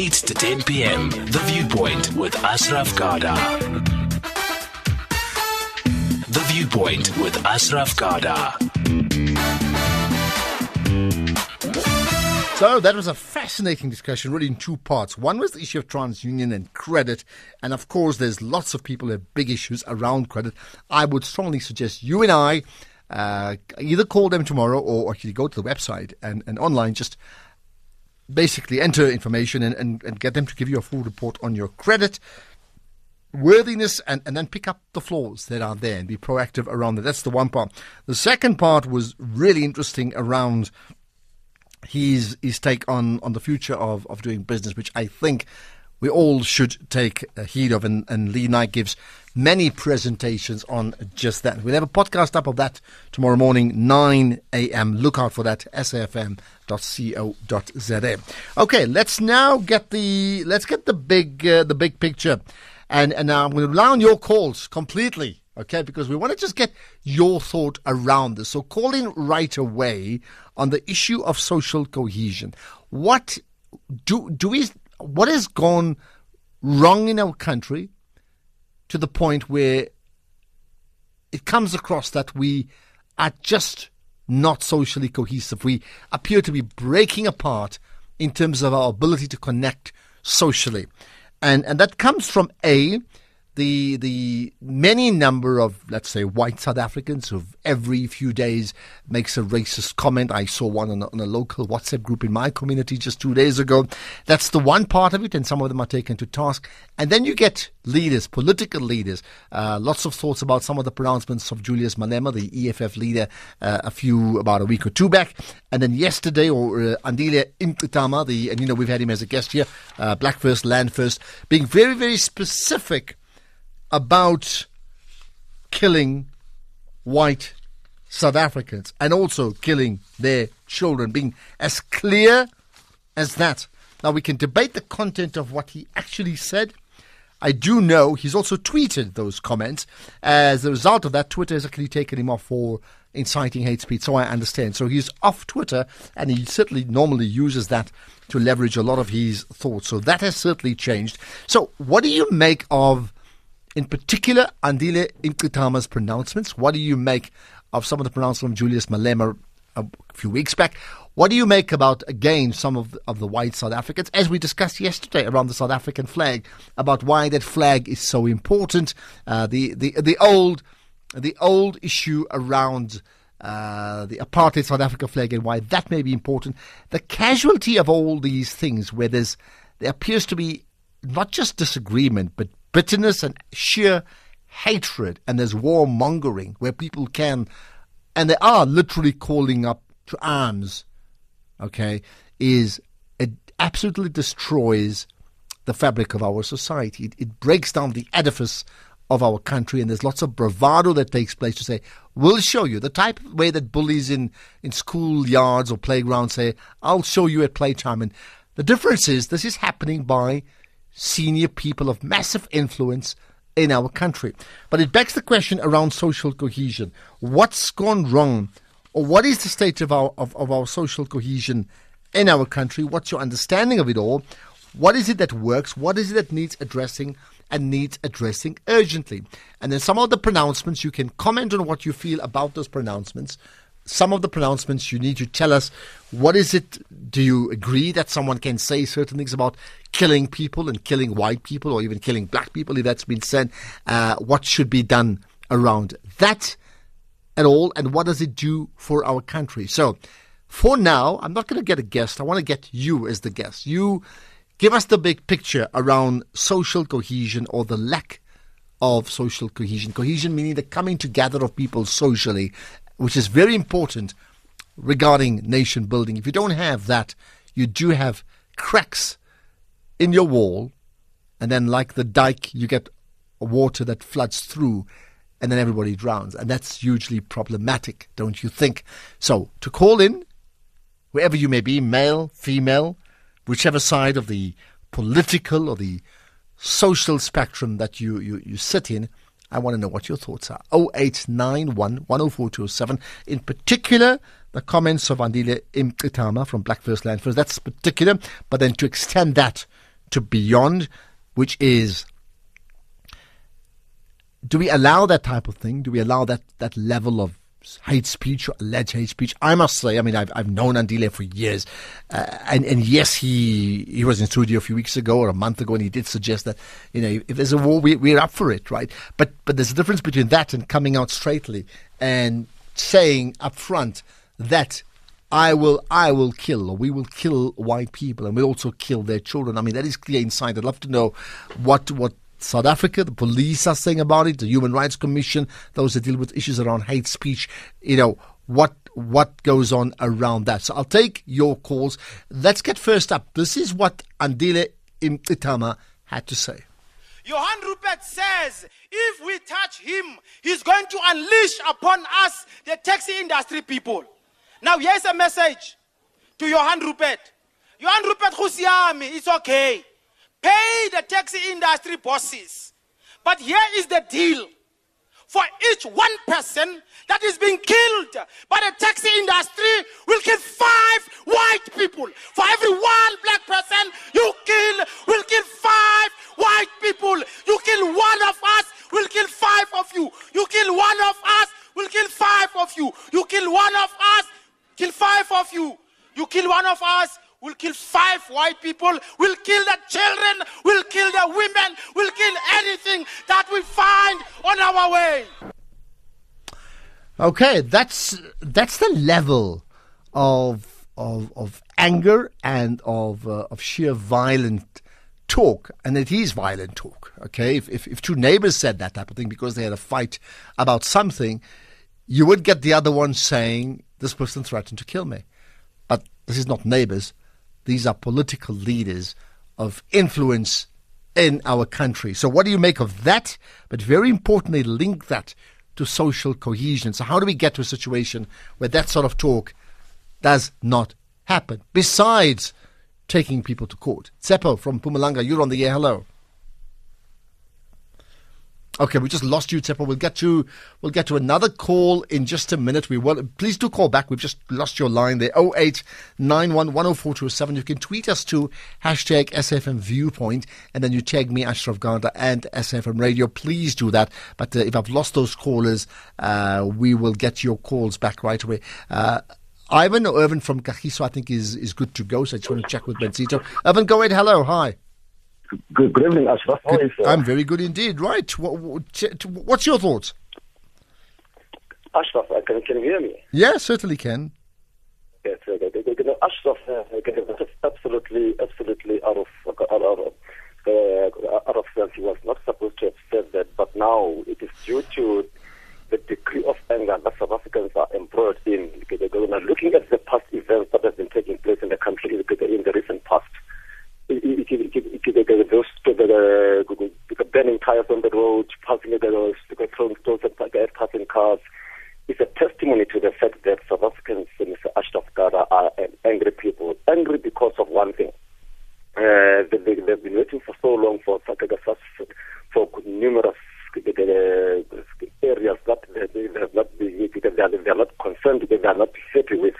8 to 10 p.m. The Viewpoint with Ashraf Garda. The Viewpoint with Ashraf Garda. So that was a fascinating discussion, really in two parts. One was the issue of TransUnion and credit, and of course, there's lots of people who have big issues around credit. I would strongly suggest you and I uh, either call them tomorrow or actually go to the website and, and online just basically enter information and, and, and get them to give you a full report on your credit worthiness and, and then pick up the flaws that are there and be proactive around that. That's the one part. The second part was really interesting around his his take on, on the future of, of doing business, which I think we all should take heed of. And, and Lee Naik gives many presentations on just that. We'll have a podcast up of that tomorrow morning, 9 a.m. Look out for that, safm.co.za. Okay, let's now get the let's get the big uh, the big picture, and and now I'm going to rely on your calls completely. Okay, because we want to just get your thought around this. So call in right away on the issue of social cohesion. What do do we what has gone wrong in our country to the point where it comes across that we are just not socially cohesive. We appear to be breaking apart in terms of our ability to connect socially. And and that comes from A the the many number of let's say white South Africans who every few days makes a racist comment. I saw one on a, on a, local WhatsApp group in my community just two days ago. That's the one part of it, and some of them are taken to task. And then you get leaders, political leaders, uh, lots of thoughts about some of the pronouncements of Julius Malema, the EFF leader, uh, a few about a week or two back, and then yesterday, or uh, Andile Mngxitama, the and you know we've had him as a guest here, uh, Black First, Land First, being very very specific about killing white South Africans and also killing their children, being as clear as that. Now, we can debate the content of what he actually said. I do know he's also tweeted those comments. As a result of that, Twitter has actually taken him off for inciting hate speech, so I understand. So he's off Twitter, and he certainly normally uses that to leverage a lot of his thoughts. So that has certainly changed. So, what do you make of in particular, Andile Mngxitama's pronouncements. What do you make of some of the pronouncements from Julius Malema a few weeks back? What do you make about, again, some of the, of the white South Africans, as we discussed yesterday around the South African flag, about why that flag is so important? Uh, the, the, the, old, the old issue around uh, the apartheid South Africa flag and why that may be important. The casualty of all these things, where there's, there appears to be not just disagreement, but bitterness and sheer hatred, and there's warmongering where people can, and they are literally calling up to arms, okay, is it absolutely destroys the fabric of our society. It, it breaks down the edifice of our country, and there's lots of bravado that takes place to say, we'll show you. The type of way that bullies in, in school yards or playgrounds say, I'll show you at playtime. And the difference is this is happening by senior people of massive influence in our country. But it begs the question around social cohesion. What's gone wrong? Or what is the state of our of, of our social cohesion in our country? What's your understanding of it all? What is it that works? What is it that needs addressing and needs addressing urgently? And then some of the pronouncements, you can comment on what you feel about those pronouncements some of the pronouncements you need to tell us what is it do you agree that someone can say certain things about killing people and killing white people or even killing black people if that's been said? Uh, what should be done around that at all and what does it do for our country? So for now i'm not going to get a guest. I want to get you as the guest. You give us the big picture around social cohesion or the lack of social cohesion. Cohesion meaning the coming together of people socially which is very important regarding nation building. If you don't have that, you do have cracks in your wall, and then, like the dike, you get water that floods through, and then everybody drowns. And that's hugely problematic, don't you think? So, to call in, wherever you may be, male, female, whichever side of the political or the social spectrum that you, you, you sit in, I want to know what your thoughts are. 0891 104207. In particular, the comments of Andile Mngxitama from Black First Land First. That's particular, but then to extend that to beyond, which is do we allow that type of thing? Do we allow that, that level of hate speech alleged hate speech? I must say, I mean, I've, I've known Andile for years. Uh, and, and yes, he, he was in studio a few weeks ago or a month ago and he did suggest that, you know, if there's a war, we, we're up for it, right? But, but there's a difference between that and coming out straightly and saying up front that I will, I will kill, or we will kill white people, and we'll also kill their children. I mean, that is clear inside. I'd love to know what what South Africa, the police are saying about it, the Human Rights Commission, those that deal with issues around hate speech, you know, what what goes on around that. So I'll take your calls. Let's get first up. This is what Andile Mngxitama had to say. Johan Rupert says if we touch him, he's going to unleash upon us the taxi industry people. Now, here's a message to Johan Rupert. Johan Rupert it's okay. Pay the taxi industry bosses. But here is the deal. For each one person that is being killed by the taxi industry will kill five white people. For every one black person you kill, will kill five white people. You kill one of us, we'll kill five of you. You kill one of us, we'll kill five of you. You kill one of us, kill five of you. You kill one of us, We'll kill five white people. We'll kill the children. We'll kill the women. We'll kill anything that we find on our way. Okay, that's that's the level of of of anger and of uh, of sheer violent talk, and it is violent talk. Okay, if, if if two neighbors said that type of thing because they had a fight about something, you would get the other one saying this person threatened to kill me. But this is not neighbors. These are political leaders of influence in our country. So, what do you make of that? But very importantly, link that to social cohesion. So, how do we get to a situation where that sort of talk does not happen? Besides taking people to court. Tsepo from Mpumalanga, you're on the air. Hello. Okay, we just lost you, Tsepo. We'll get to we'll get to another call in just a minute. We will please do call back. We've just lost your line there. 0891104207. You can tweet us to hashtag SFM Viewpoint and then you tag me Ashraf Garda and SFM Radio. Please do that. But uh, if I've lost those callers, uh, we will get your calls back right away. Uh, Ivan or Irvin from Kagiso, I think is is good to go. So I just want to check with Benzito. Irvin, go ahead. Hello, hi. Good, good evening, Ashraf. How good, I'm very good indeed. Right. What, what's your thoughts? Ashraf, uh, can, can you hear me? Yeah, certainly can. Yes, uh, Ashraf, uh, absolutely, absolutely out of, out of, uh, out of sense. He was not supposed to have said that, but now it is due to the degree of anger that South Africans are embroiled in. Looking at the past events that have been taking place in the country in the recent past, tires on the road, passing stones at passing cars, is a testimony to the fact that South Africans, Mr. Ashraf Garda, are angry people. Angry because of one thing. Uh, they, they, they've been waiting for so long for for numerous areas that they, they have not been, they are not concerned, they are not happy with.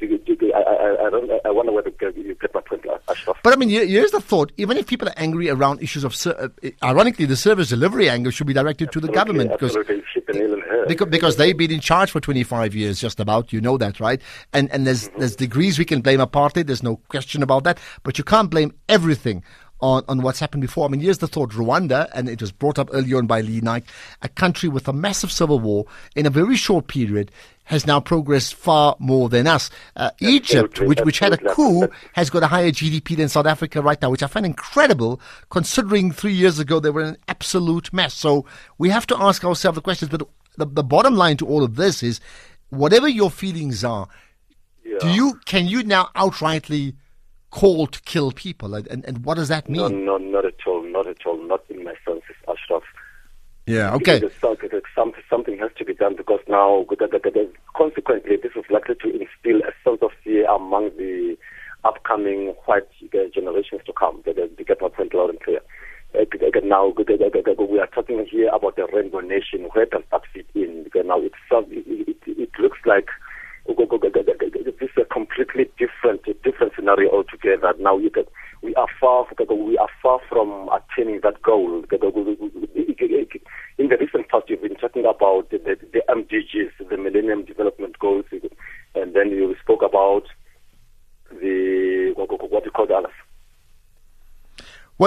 I, I, I, don't, I wonder whether you get my point, Ashraf. But I mean, here's the thought. Even if people are angry around issues of, uh, ironically, the service delivery anger should be directed absolutely, to the government because, because, because they've been in charge for 25 years, just about. You know that, right? And and there's mm-hmm. there's degrees we can blame apartheid. There's no question about that. But you can't blame everything on, on what's happened before. I mean, here's the thought Rwanda, and it was brought up earlier on by Lee Naik, a country with a massive civil war in a very short period has now progressed far more than us. Uh, Egypt, which, which had a coup, has got a higher GDP than South Africa right now, which I find incredible considering three years ago they were an absolute mess. So we have to ask ourselves the questions. But the, the bottom line to all of this is whatever your feelings are, yeah. do you can you now outrightly call to kill people? And, and, and what does that mean? No, no, not at all. Not at all. Not in my senses, Ashraf. Yeah, okay. Something has to be done because now, consequently, this is likely to instill a sense of fear among the upcoming white generations to come. They get my point loud and clear. Now, we are talking here about the rainbow nation. Where does that fit in? Now, it, it, it looks like this is a completely different, different scenario altogether. Now you can, we are far, we are far from attaining that goal. In the recent past, you've been talking about the, the, the MDGs, the Millennium Development Goals, and then you spoke about the what you call the others.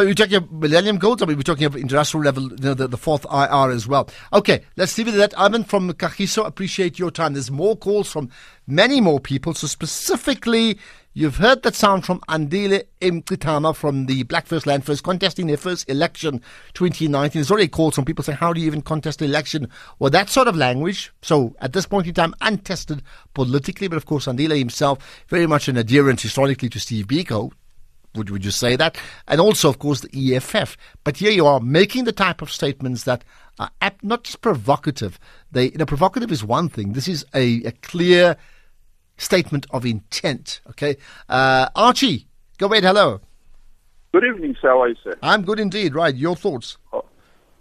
Well, we're talking about Millennium Goals, or we're talking about international level, you know, the, the fourth IR as well. Okay, let's leave it at that. Ivan from Kagiso, appreciate your time. There's more calls from many more people. So specifically, you've heard that sound from Andile Mngxitama from the Black First Land First contesting their first election 2019. There's already calls from people saying, how do you even contest an election? Well, that sort of language. So at this point in time, untested politically, but of course, Andile himself, very much an adherent historically to Steve Biko, would, would you say that? And also, of course, the EFF. But here you are making the type of statements that are not just provocative. They, you know, provocative is one thing. This is a, a clear statement of intent. Okay, uh, Archie, go ahead. Hello. Good evening, sir. How are you, sir? I'm good indeed. Right, your thoughts? Oh,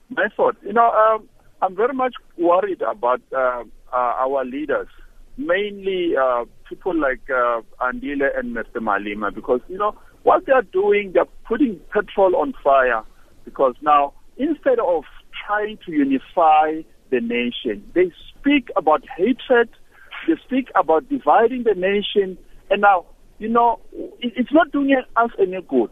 my thought. You know, um, I'm very much worried about uh, uh, our leaders, mainly uh, people like uh, Andile and Mr. Malema, because you know what they are doing, they're putting petrol on fire because now instead of trying to unify the nation, they speak about hatred, they speak about dividing the nation, and now, you know, it's not doing us any good.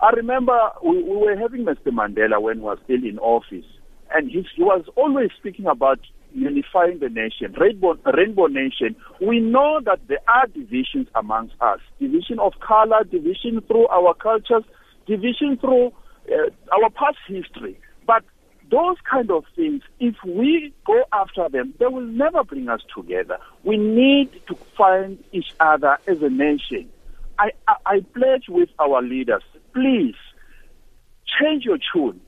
I remember we, we were having Mr. Mandela when he was still in office, and he, he was always speaking about unifying the nation, rainbow, rainbow nation, we know that there are divisions amongst us. Division of color, division through our cultures, division through uh, our past history. But those kind of things, if we go after them, they will never bring us together. We need to find each other as a nation. I, I, I pledge with our leaders, please change your tune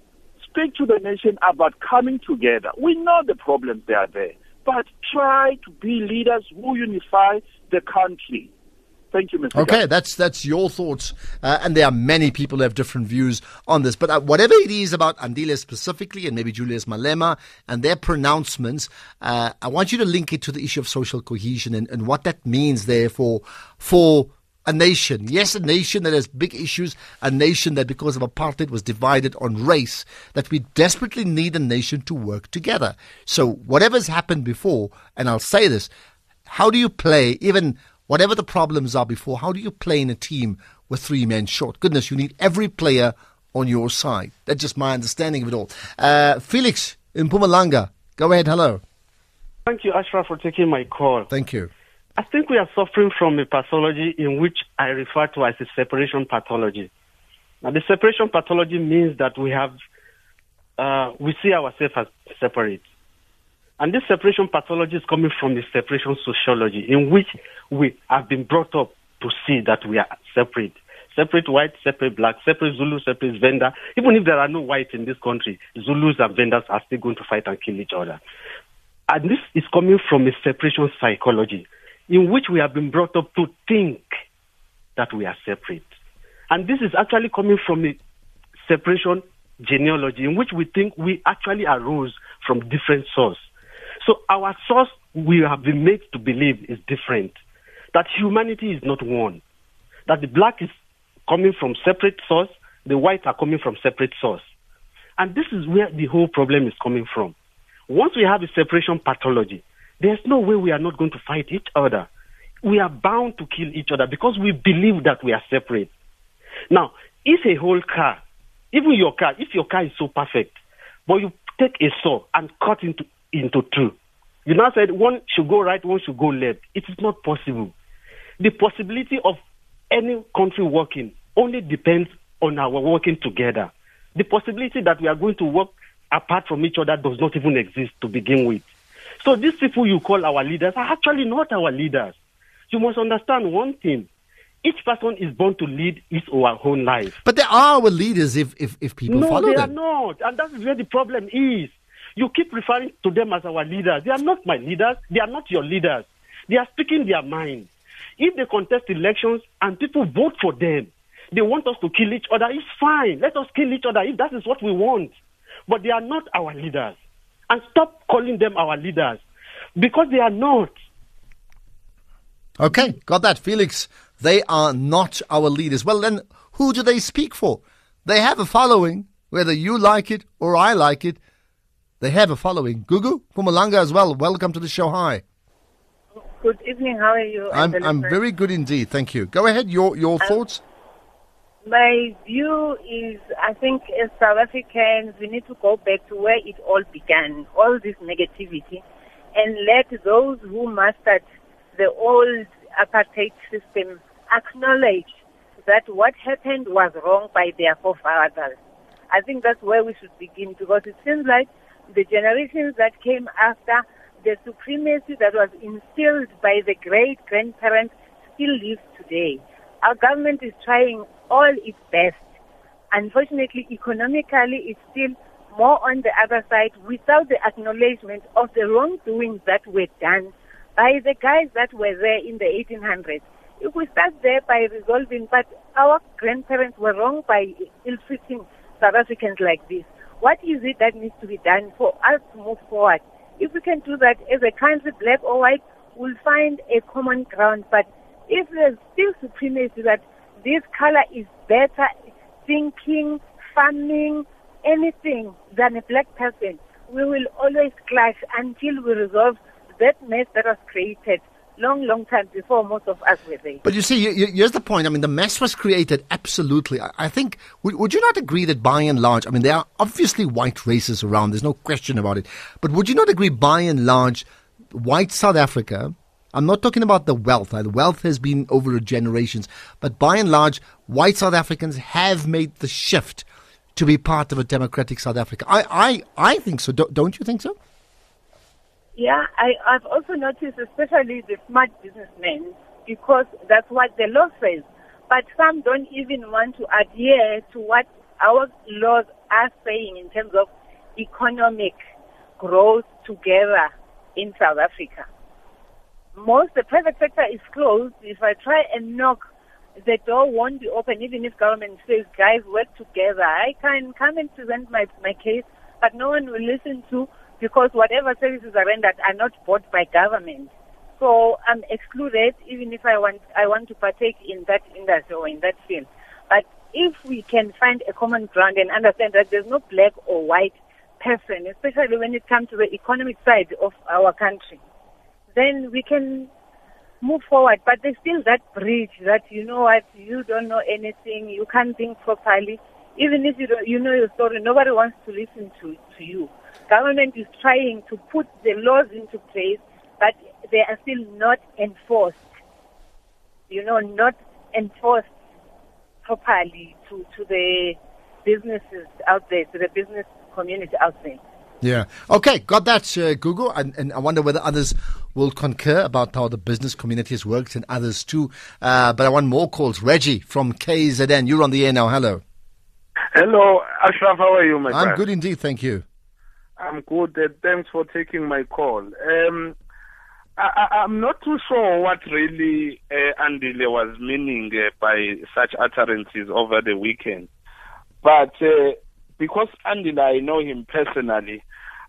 speak to the nation about coming together. We know the problems that are there, but try to be leaders who unify the country. Thank you, Mr. Okay, that's that's your thoughts, uh, and there are many people who have different views on this. But uh, whatever it is about Andile specifically, and maybe Julius Malema and their pronouncements, uh, I want you to link it to the issue of social cohesion and, and what that means, therefore, for a nation. Yes, a nation that has big issues, a nation that because of apartheid was divided on race, that we desperately need a nation to work together. So whatever's happened before, and I'll say this, how do you play, even whatever the problems are before, how do you play in a team with three men short? Goodness, you need every player on your side. That's just my understanding of it all. Uh, Felix in Mpumalanga, go ahead, hello. Thank you, Ashraf, for taking my call. Thank you. I think we are suffering from a pathology in which I refer to as a separation pathology. Now, the separation pathology means that we have, uh, we see ourselves as separate. And this separation pathology is coming from the separation sociology, in which we have been brought up to see that we are separate. Separate white, separate black, separate Zulu, separate Venda. Even if there are no whites in this country, Zulus and Vendas are still going to fight and kill each other. And this is coming from a separation psychology in which we have been brought up to think that we are separate. And this is actually coming from a separation genealogy in which we think we actually arose from different source. So our source we have been made to believe is different. That humanity is not one. That the black is coming from separate source, the white are coming from separate source. And this is where the whole problem is coming from. Once we have a separation pathology, there's no way we are not going to fight each other. We are bound to kill each other because we believe that we are separate. Now, if a whole car, even your car, if your car is so perfect, but you take a saw and cut into into two, you now said one should go right, one should go left. It is not possible. The possibility of any country working only depends on our working together. The possibility that we are going to work apart from each other does not even exist to begin with. So these people you call our leaders are actually not our leaders. You must understand one thing. Each person is born to lead his or her own life. But they are our leaders if, if, if people no, follow them. No, they are not. And that's where the problem is. You keep referring to them as our leaders. They are not my leaders. They are not your leaders. They are speaking their mind. If they contest elections and people vote for them, they want us to kill each other, it's fine. Let us kill each other if that is what we want. But they are not our leaders and stop calling them our leaders because they are not. Okay, got that. Felix, they are not our leaders. Well, then, who do they speak for? They have a following, whether you like it or I like it. They have a following. Gugu, Mpumalanga as well. Welcome to the show. Hi. Good evening. How are you? I'm, I'm very good indeed. Thank you. Go ahead. Your, your um, thoughts? My view is I think as South Africans, we need to go back to where it all began, all this negativity, and let those who mastered the old apartheid system acknowledge that what happened was wrong by their forefathers. I think that's where we should begin because it seems like the generations that came after the supremacy that was instilled by the great grandparents still lives today. Our government is trying all its best. Unfortunately, economically, it's still more on the other side without the acknowledgement of the wrongdoings that were done by the guys that were there in the 1800s. If we start there by resolving, but our grandparents were wrong by ill-treating South Africans like this. What is it that needs to be done for us to move forward? If we can do that as a country, black or white, we'll find a common ground. But if there's still supremacy that this color is better thinking, farming, anything than a black person, we will always clash until we resolve that mess that was created long, long time before most of us were there. But you see, you, you, here's the point. I mean, the mess was created absolutely. I, I think, would, would you not agree that by and large, I mean, there are obviously white races around, there's no question about it. But would you not agree by and large, white South Africa, I'm not talking about the wealth. Uh, the wealth has been over generations. But by and large, white South Africans have made the shift to be part of a democratic South Africa. I, I, I think so. Don't, don't you think so? Yeah, I, I've also noticed, especially the smart businessmen, because that's what the law says. But some don't even want to adhere to what our laws are saying in terms of economic growth together in South Africa. Most the private sector is closed. If I try and knock, the door won't be open, even if government says, guys, work together. I can come and present my, my case, but no one will listen to because whatever services are rendered are not bought by government. So I'm excluded even if I want I want to partake in that industry or in that field. But if we can find a common ground and understand that there's no black or white person, especially when it comes to the economic side of our country, then we can move forward. But there's still that bridge that you know what, you don't know anything, you can't think properly. Even if you don't, you know your story, nobody wants to listen to, to you government is trying to put the laws into place, but they are still not enforced. You know, not enforced properly to, to the businesses out there, to the business community out there. Yeah. Okay, got that, uh, Gugu. And, and, I wonder whether others will concur about how the business community has worked and others too. Uh, but I want more calls. Reggie from KZN, you're on the air now. Hello. Hello, Ashraf. How are you, my friend? I'm good indeed. Thank you. I'm good. Uh, thanks for taking my call. Um, I, am not too sure what really uh, Andile was meaning uh, by such utterances over the weekend. But uh, because Andile, I know him personally,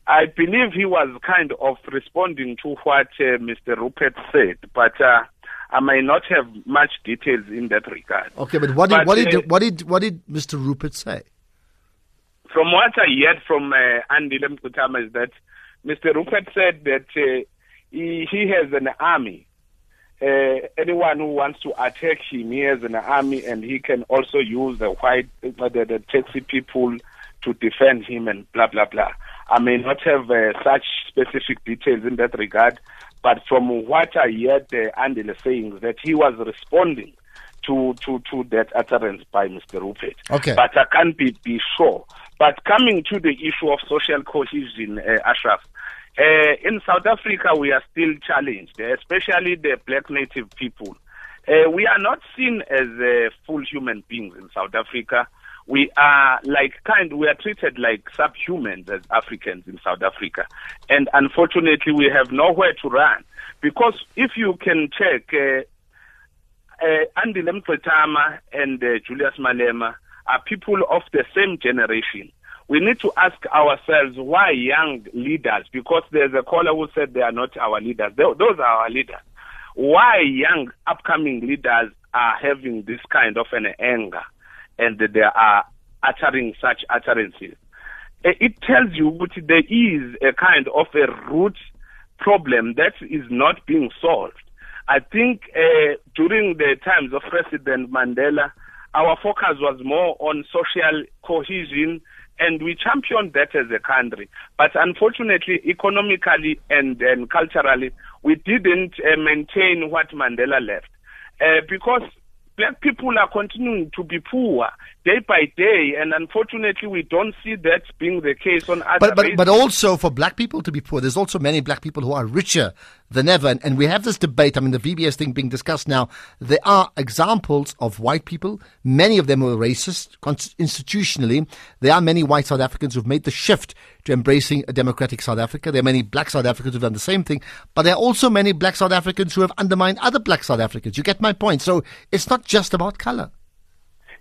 I believe he was kind of responding to what uh, Mr. Rupert said. But uh, I may not have much details in that regard. Okay, but what did, but, what, did, uh, what, did, what did Mr. Rupert say? From what I heard from uh, Andile Mngxitama is that Mr. Rupert said that uh, he, he has an army. Uh, anyone who wants to attack him, he has an army, and he can also use the white, uh, the, the taxi people to defend him, and blah blah blah. I may not have uh, such specific details in that regard, but from what I heard uh, Andy saying that he was responding to, to, to that utterance by Mr. Rupert. Okay. But I can't be, be sure. But coming to the issue of social cohesion, uh, Ashraf, uh, in South Africa we are still challenged, especially the black native people. Uh, we are not seen as uh, full human beings in South Africa. We are like kind, we are treated like subhumans as Africans in South Africa. And unfortunately, we have nowhere to run. Because if you can check, uh, uh, and uh, Julius Malema, are people of the same generation. We need to ask ourselves why young leaders, because there's a caller who said they are not our leaders. They, those are our leaders. why young upcoming leaders are having this kind of an anger and they are uttering such utterances. Uh, It tells you that there is a kind of a root problem that is not being solved. I think uh, during the times of President Mandela, our focus was more on social cohesion and we championed that as a country. But unfortunately, economically and, and culturally, we didn't uh, maintain what Mandela left. Uh, because black people are continuing to be poor day by day, and unfortunately, we don't see that being the case on other But, but, races. but also for black people to be poor, there's also many black people who are richer than ever. And, and we have this debate. I mean, the VBS thing being discussed now. There are examples of white people. Many of them were racist institutionally. There are many white South Africans who've made the shift to embracing a democratic South Africa. There are many black South Africans who've done the same thing. But there are also many black South Africans who have undermined other black South Africans. You get my point. So it's not just about color.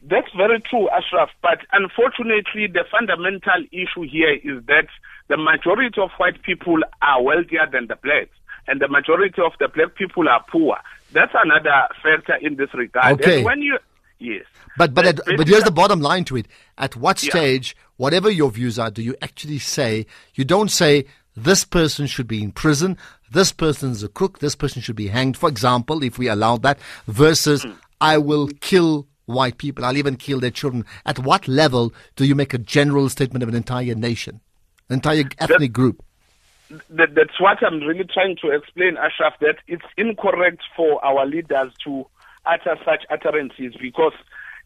That's very true, Ashraf. But unfortunately, the fundamental issue here is that the majority of white people are wealthier than the blacks, and the majority of the black people are poor. That's another factor in this regard. Okay. And when you, yes. But but at, but here's the bottom line to it. At what Yeah. stage, whatever your views are, do you actually say you don't say this person should be in prison, this person's a crook, this person should be hanged, for example, if we allow that, versus Hmm. I will kill white people, I'll even kill their children. At what level do you make a general statement of an entire nation, an entire ethnic group? that, that's what I'm really trying to explain, Ashraf, that it's incorrect for our leaders to utter such utterances because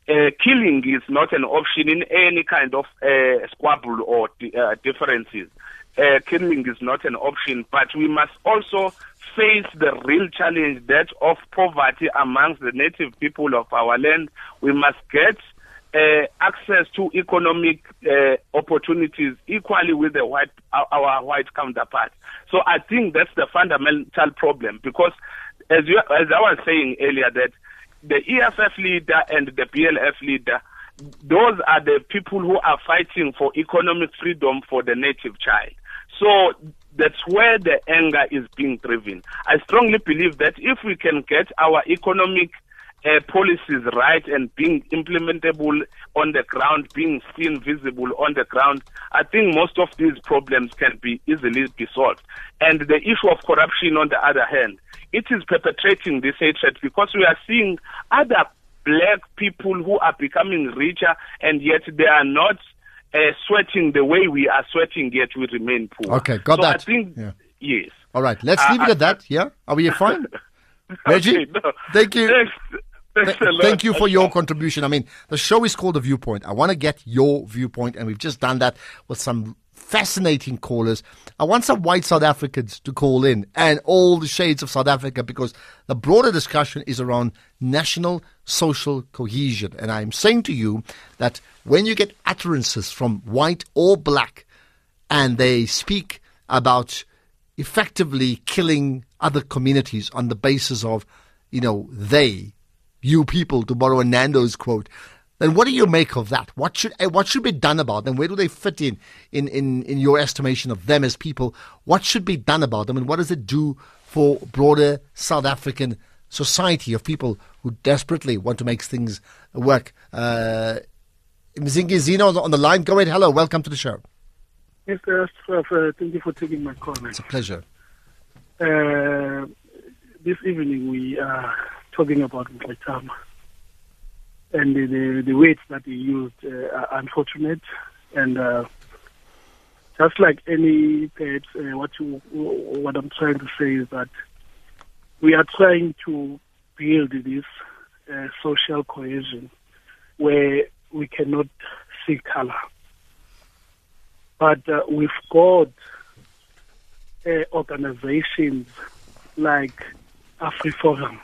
uh, killing is not an option in any kind of uh, squabble or uh, differences. Uh, killing is not an option, but we must also face the real challenge that of poverty amongst the native people of our land. We must get uh, access to economic uh, opportunities equally with the white our, white counterparts. So I think that's the fundamental problem because, as you, as I was saying earlier, that the EFF leader and the BLF leader, those are the people who are fighting for economic freedom for the native child. So that's where the anger is being driven. I strongly believe that if we can get our economic uh, policies right and being implementable on the ground, being seen visible on the ground, I think most of these problems can be easily be solved. And the issue of corruption, on the other hand, it is perpetrating this hatred because we are seeing other black people who are becoming richer and yet they are not uh, sweating the way we are sweating, yet we remain poor. Okay, got so that. I think, Yeah. yes. All right, let's Uh, leave it at that. Yeah, are we fine? Reggie, Okay, no. thank you. Thanks. Thanks Th- Thank you for your contribution. I mean, the show is called The Viewpoint. I want to get your viewpoint, and we've just done that with some fascinating callers. I want some white South Africans to call in and all the shades of South Africa because the broader discussion is around national social cohesion. And I'm saying to you that when you get utterances from white or black and they speak about effectively killing other communities on the basis of, you know, they, you people, to borrow a Nando's quote, then what do you make of that? What should eh, what should be done about them? Where do they fit in, in, in, in your estimation of them as people? What should be done about them, and what does it do for broader South African society of people who desperately want to make things work? Uh, Mzingi Zino on the- line. Go ahead. Hello. Welcome to the show. Yes, Ashraf, uh, thank you for taking my call. man. It's a pleasure. Uh, this evening we are talking about Mngxitama. And the, the, the words that he used uh, are unfortunate. And uh, just like any pet, uh, what, you, what I'm trying to say is that we are trying to build this uh, social cohesion where we cannot see color. But uh, we've got uh, organizations like AfriForum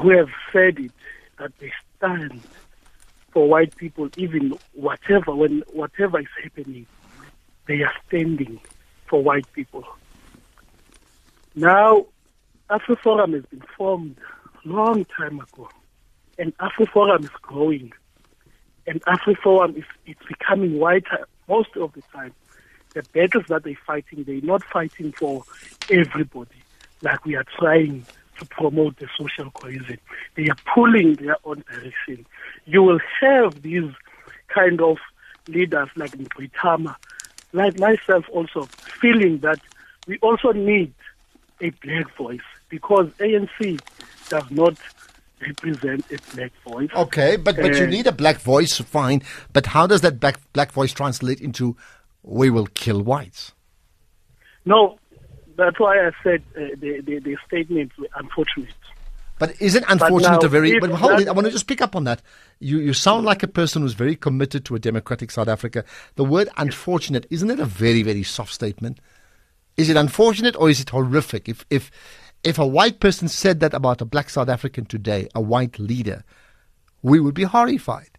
who have said it that they stand for white people, even whatever when whatever is happening, they are standing for white people. Now, AfriForum has been formed long time ago, and AfriForum is growing, and AfriForum is it's becoming whiter most of the time. The battles that they're fighting, they're not fighting for everybody. like we are trying to promote the social cohesion. They are pulling their own direction. You will have these kind of leaders like Mngxitama, like myself also, feeling that we also need a black voice because ANC does not represent a black voice. Okay, but but you Uh, need a black voice, fine. But how does that black black voice translate into "we will kill whites"? No, that's why I said uh, the, the the statements were unfortunate. But isn't unfortunate now, a very? But hold that- it. I want to just pick up on that. You you sound like a person who's very committed to a democratic South Africa. The word "unfortunate" isn't it a very very soft statement? Is it unfortunate or is it horrific? If if if a white person said that about a black South African today, a white leader, we would be horrified.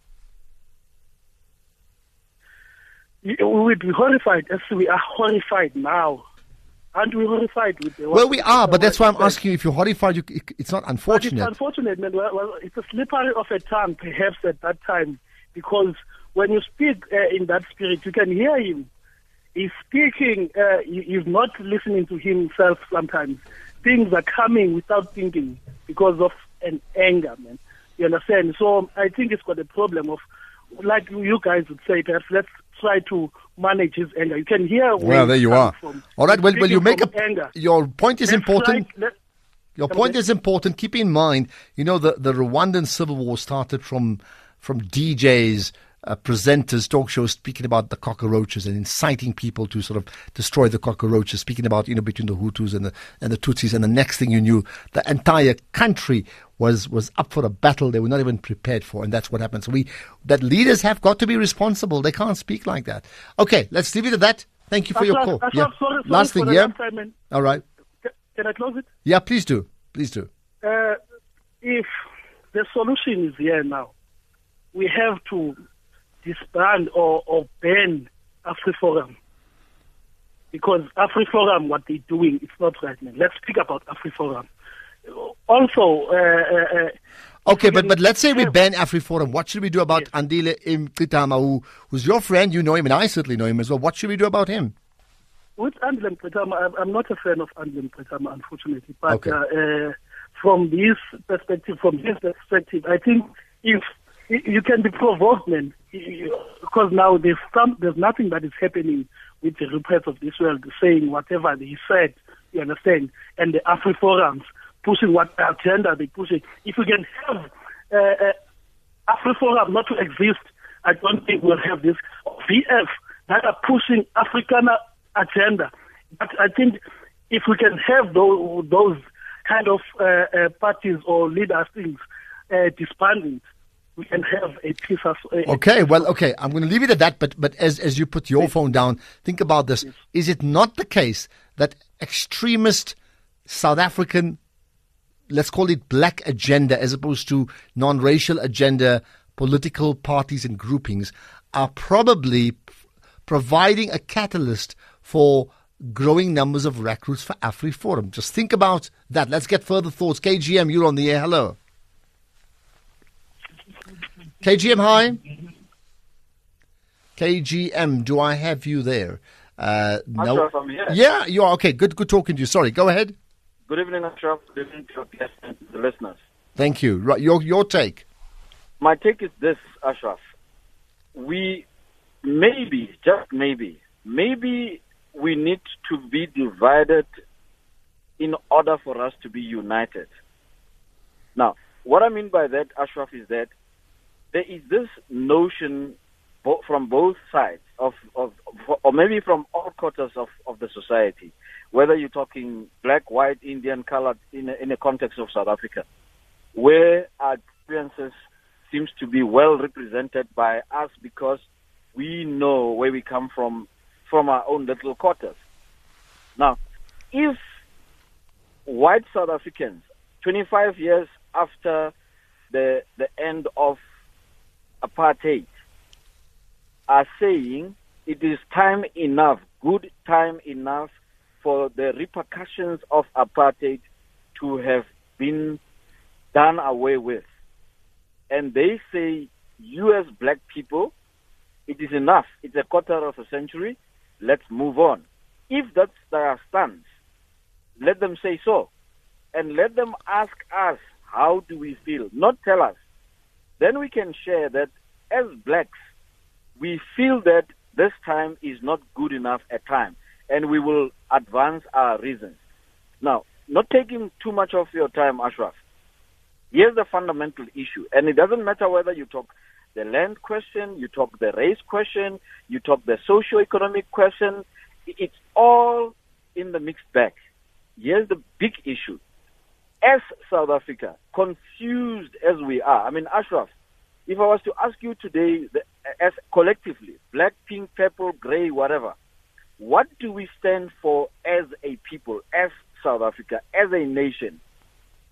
We would be horrified as we are horrified now. Aren't we horrified with the Well, we are, but that's why I'm asking you if you're horrified. You, it- it's not But it's unfortunate. unfortunate, man. Well, well, it's a slippery of a tongue, perhaps at that time, because when you speak uh, in that spirit, you can hear him. He's speaking. Uh, you, you're not listening to himself. Sometimes things are coming without thinking because of an anger, man. You understand? So I think it's got a problem of, like you guys would say, perhaps let's try to manage his anger. You can hear. Well, there you are. From. All right. Well, well, you make a. anger. Your point is Let's important. try- Your point is important. Keep in mind, you know, the, the Rwandan civil war started from from DJs, uh, presenters, talk shows speaking about the cockroaches and inciting people to sort of destroy the cockroaches, speaking about, you know, between the Hutus and the and the Tutsis. And the next thing you knew, the entire country was was up for a battle they were not even prepared for, and that's what happens. So we that leaders have got to be responsible. They can't speak like that. Okay, let's leave it at that. Thank you for your Ashraf, call. Yeah. sorry, sorry Last thing, yeah. time. All right. Can I close it? Yeah, please do. Please do. Uh, if the solution is here now, we have to disband or, or ban AfriForum. Because AfriForum, what they're doing, it's not right, man. Let's speak about AfriForum. Also, uh, uh, uh, Okay, but but let's say we ban AfriForum. What should we do about Andile Mngxitama, who, who's your friend? You know him, and I certainly know him as well. What should we do about him? With Andile Mngxitama, I'm- not a fan of Andile Pritama, unfortunately. But Okay. uh, uh, from this perspective, from his perspective, I think if you can be provoked, man, because now there's some, there's nothing that is happening with the reports of this world saying whatever they said. You understand? And the AfriForum's pushing what agenda they pushing. If we can have uh, uh, AfriForum not to exist, I don't think we'll have this VF that are pushing African agenda. But I think if we can have those, those kind of uh, uh, parties or leaders things uh, disbanding, we can have a peace. Of, a, Okay, well, okay, I'm going to leave it at that. But but as as you put your phone down, think about this: Is it not the case that extremist South African, let's call it black agenda, as opposed to non-racial agenda, political parties and groupings, are probably p- providing a catalyst for growing numbers of recruits for AfriForum. Just think about that. Let's get further thoughts. KGM, you're on the air. Hello. KGM, hi. KGM, do I have you there? Uh, no. Ashraf, I'm here. Yeah, you are. Okay, good, good talking to you. Sorry, go ahead. Good evening, Ashraf. Good evening to your guests and the listeners. Thank you. Right, your your take. My take is this, Ashraf. We maybe, just maybe, maybe we need to be divided in order for us to be united. Now, what I mean by that, Ashraf, is that there is this notion from both sides of, of, or maybe from all quarters of, of the society, whether you're talking black, white, Indian, colored, in a, in a context of South Africa, where our experiences seems to be well represented by us because we know where we come from from our own little quarters. Now, if white South Africans, 25 years after the the end of apartheid, are saying it is time enough, good time enough for the repercussions of apartheid to have been done away with. And they say, you as black people, it is enough. It's a quarter of a century. Let's move on. If that's their stance, let them say so. And let them ask us, how do we feel? Not tell us. Then we can share that as blacks, we feel that this time is not good enough at time, and we will advance our reasons. Now, not taking too much of your time, Ashraf, here's the fundamental issue, and it doesn't matter whether you talk the land question, you talk the race question, you talk the socio-economic question, it's all in the mixed bag. Here's the big issue. As South Africa, confused as we are, I mean, Ashraf, if I was to ask you today, as collectively, black, pink, purple, gray, whatever, what do we stand for as a people, as South Africa, as a nation?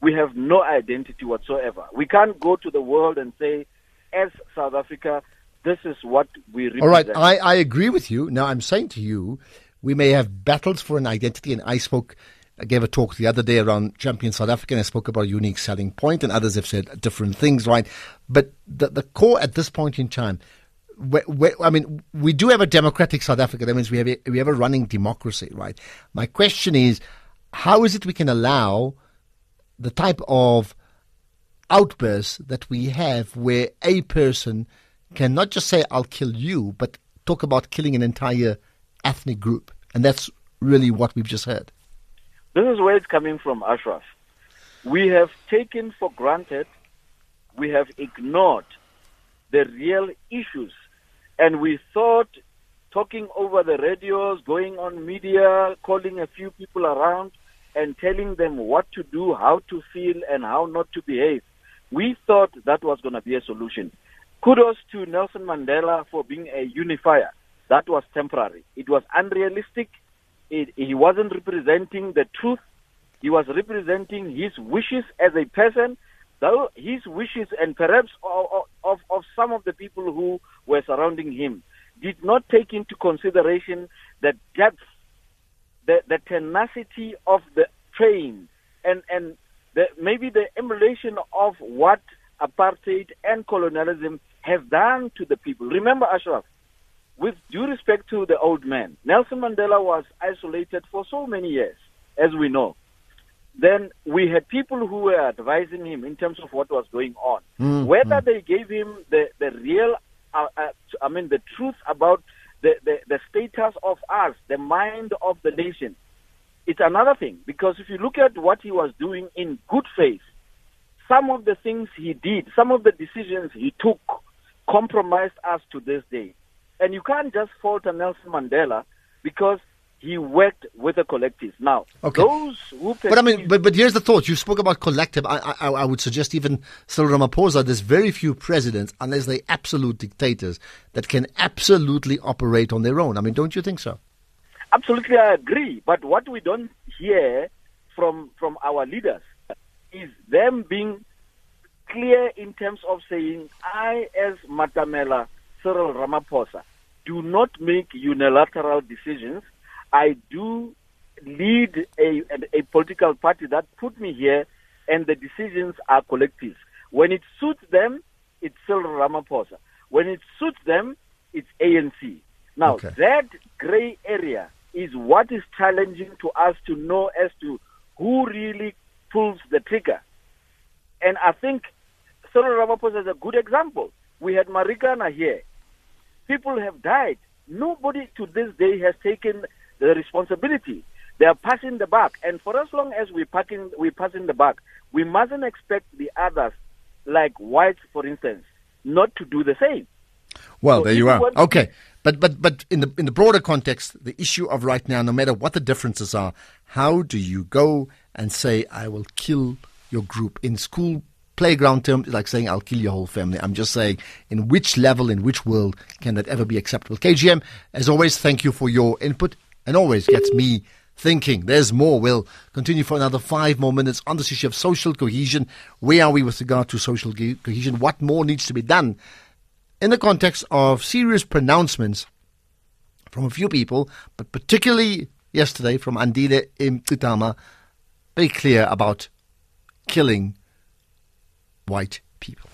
We have no identity whatsoever. We can't go to the world and say, as South Africa, this is what we represent. All right, I, I agree with you. Now, I'm saying to you, we may have battles for an identity, and I spoke, I gave a talk the other day around Champion South Africa, and I spoke about a unique selling point, and others have said different things, right? But the, the core at this point in time, where, where, I mean, we do have a democratic South Africa. That means we have a, we have a running democracy, right? My question is, how is it we can allow the type of outbursts that we have where a person can not just say, I'll kill you, but talk about killing an entire ethnic group. And that's really what we've just heard. This is where it's coming from, Ashraf. We have taken for granted, we have ignored the real issues. And we thought talking over the radios, going on media, calling a few people around, and telling them what to do, how to feel, and how not to behave. We thought that was going to be a solution. Kudos to Nelson Mandela for being a unifier. That was temporary. It was unrealistic. It, he wasn't representing the truth. He was representing his wishes as a person, though his wishes and perhaps of, of, of some of the people who were surrounding him did not take into consideration the depth, the, the tenacity of the pain, and, and the, maybe the emulation of what apartheid and colonialism have done to the people. Remember, Ashraf, with due respect to the old man, Nelson Mandela was isolated for so many years, as we know. Then we had people who were advising him in terms of what was going on. Mm, Whether they gave him the, the real, uh, uh, I mean, the truth about the, the, the status of us, the mind of the nation, it's another thing. Because if you look at what he was doing in good faith, some of the things he did, some of the decisions he took, compromised us to this day. And you can't just fault Nelson Mandela because he worked with the collective. Now, Okay. those who But I mean, but, but here's the thought. You spoke about collective. I, I, I would suggest even Cyril Ramaphosa, there's very few presidents, unless they're absolute dictators, that can absolutely operate on their own. I mean, don't you think so? Absolutely, I agree. But what we don't hear from from our leaders is them being clear in terms of saying, I, as Matamela Cyril Ramaphosa, do not make unilateral decisions. I do lead a, a, a political party that put me here, and the decisions are collective. When it suits them, it's Cyril Ramaphosa. When it suits them, it's ANC. Now, Okay. that gray area is what is challenging to us to know as to who really pulls the trigger. And I think Cyril Ramaphosa is a good example. We had Marikana here. People have died. Nobody to this day has taken the responsibility. They are passing the buck. And for as long as we packing, we passing the buck, we mustn't expect the others, like whites, for instance, not to do the same. Well, So there you you are. Okay, but but but in the in the broader context, the issue of right now, no matter what the differences are, how do you go and say I will kill your group in school playground terms? Like saying I'll kill your whole family. I'm just saying, in which level, in which world can that ever be acceptable? KGM, as always, thank you for your input, and always gets me thinking. There's more. We'll continue for another five more minutes on this issue of social cohesion. Where are we with regard to social cohesion? What more needs to be done? in the context of serious pronouncements from a few people, but particularly yesterday from Andile Mngxitama, very clear about killing white people.